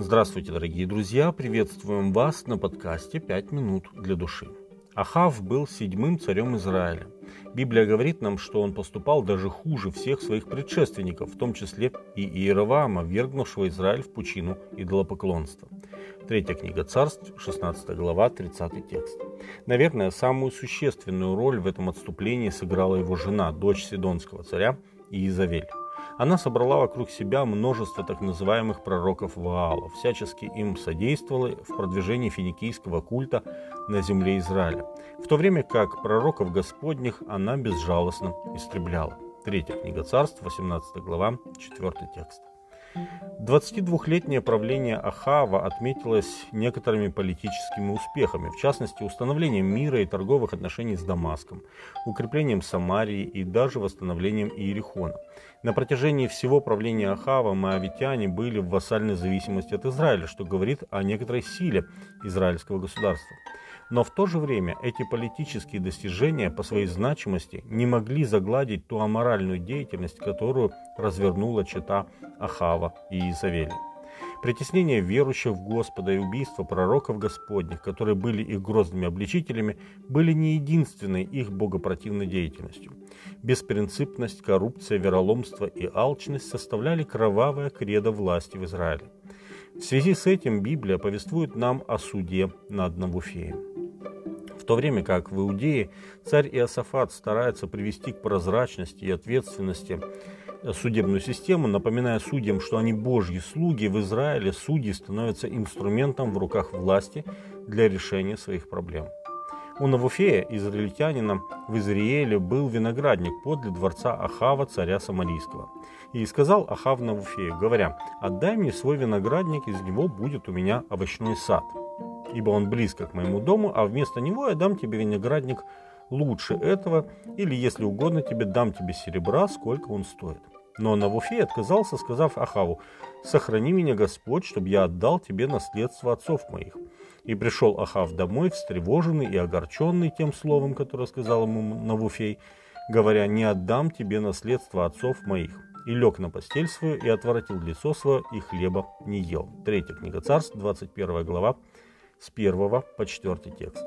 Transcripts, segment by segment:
Здравствуйте, дорогие друзья! Приветствуем вас на подкасте «Пять минут для души». Ахав был седьмым царем Израиля. Библия говорит нам, что он поступал даже хуже всех своих предшественников, в том числе и Иероваама, вергнувшего Израиль в пучину идолопоклонства. Третья книга царств, 16 глава, 30 текст. Наверное, самую существенную роль в этом отступлении сыграла его жена, дочь Сидонского царя Иезавель. Она собрала вокруг себя множество так называемых пророков Ваала, всячески им содействовала в продвижении финикийского культа на земле Израиля, в то время как пророков Господних она безжалостно истребляла. Третья книга царств, 18 глава, 4 текст. 22-летнее правление Ахава отметилось некоторыми политическими успехами, в частности установлением мира и торговых отношений с Дамаском, укреплением Самарии и даже восстановлением Иерихона. На протяжении всего правления Ахава моавитяне были в вассальной зависимости от Израиля, что говорит о некоторой силе израильского государства. Но в то же время эти политические достижения по своей значимости не могли загладить ту аморальную деятельность, которую развернула чета Ахава и Изавели. Притеснение верующих в Господа и убийство пророков Господних, которые были их грозными обличителями, были не единственной их богопротивной деятельностью. Беспринципность, коррупция, вероломство и алчность составляли кровавое кредо власти в Израиле. В связи с этим Библия повествует нам о суде над Навуфеем то время как в Иудее царь Иосафат старается привести к прозрачности и ответственности судебную систему, напоминая судьям, что они божьи слуги, в Израиле судьи становятся инструментом в руках власти для решения своих проблем. У Навуфея, израильтянина, в Израиле был виноградник подле дворца Ахава, царя Самарийского. И сказал Ахав Навуфею, говоря, «Отдай мне свой виноградник, из него будет у меня овощной сад» ибо он близко к моему дому, а вместо него я дам тебе виноградник лучше этого, или, если угодно тебе, дам тебе серебра, сколько он стоит. Но Навуфей отказался, сказав Ахаву, «Сохрани меня, Господь, чтобы я отдал тебе наследство отцов моих». И пришел Ахав домой, встревоженный и огорченный тем словом, которое сказал ему Навуфей, говоря, «Не отдам тебе наследство отцов моих». И лег на постель свою, и отворотил лицо свое, и хлеба не ел. Третья книга царств, 21 глава, с 1 по 4 текст.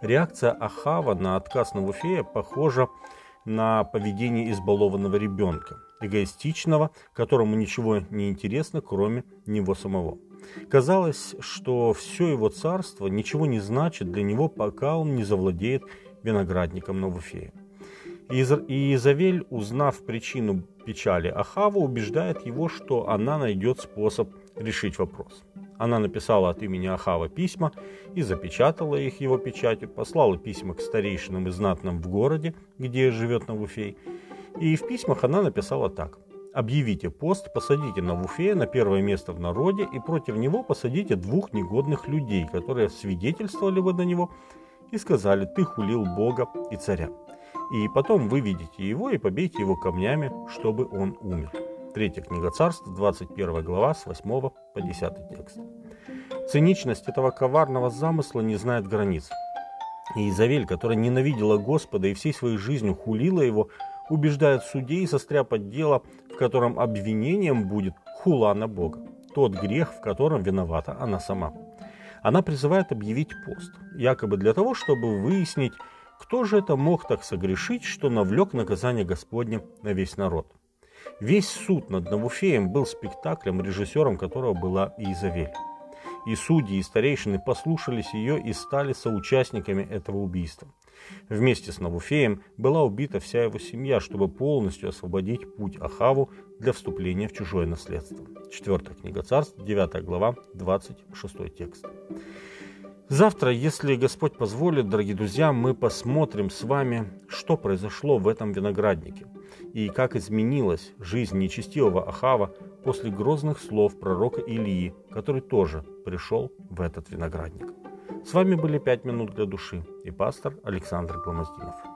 Реакция Ахава на отказ Навуфея похожа на поведение избалованного ребенка, эгоистичного, которому ничего не интересно, кроме него самого. Казалось, что все его царство ничего не значит для него, пока он не завладеет виноградником Навуфея. И Изавель, узнав причину печали Ахава, убеждает его, что она найдет способ решить вопрос. Она написала от имени Ахава письма и запечатала их его печатью, послала письма к старейшинам и знатным в городе, где живет Навуфей. И в письмах она написала так. «Объявите пост, посадите Навуфея на первое место в народе и против него посадите двух негодных людей, которые свидетельствовали бы на него и сказали, ты хулил Бога и царя. И потом выведите его и побейте его камнями, чтобы он умер». Третья книга царств, 21 глава, с 8 по 10 текст. Циничность этого коварного замысла не знает границ. И Изавель, которая ненавидела Господа и всей своей жизнью хулила его, убеждает судей состряпать дело, в котором обвинением будет хула на Бога, тот грех, в котором виновата она сама. Она призывает объявить пост, якобы для того, чтобы выяснить, кто же это мог так согрешить, что навлек наказание Господне на весь народ. Весь суд над Навуфеем был спектаклем, режиссером которого была Иезавель. И судьи, и старейшины послушались ее и стали соучастниками этого убийства. Вместе с Навуфеем была убита вся его семья, чтобы полностью освободить путь Ахаву для вступления в чужое наследство. Четвертая книга царств, 9 глава, 26 текст. Завтра, если Господь позволит, дорогие друзья, мы посмотрим с вами, что произошло в этом винограднике и как изменилась жизнь нечестивого Ахава после грозных слов пророка Илии, который тоже пришел в этот виноградник. С вами были «Пять минут для души» и пастор Александр Гломоздинов.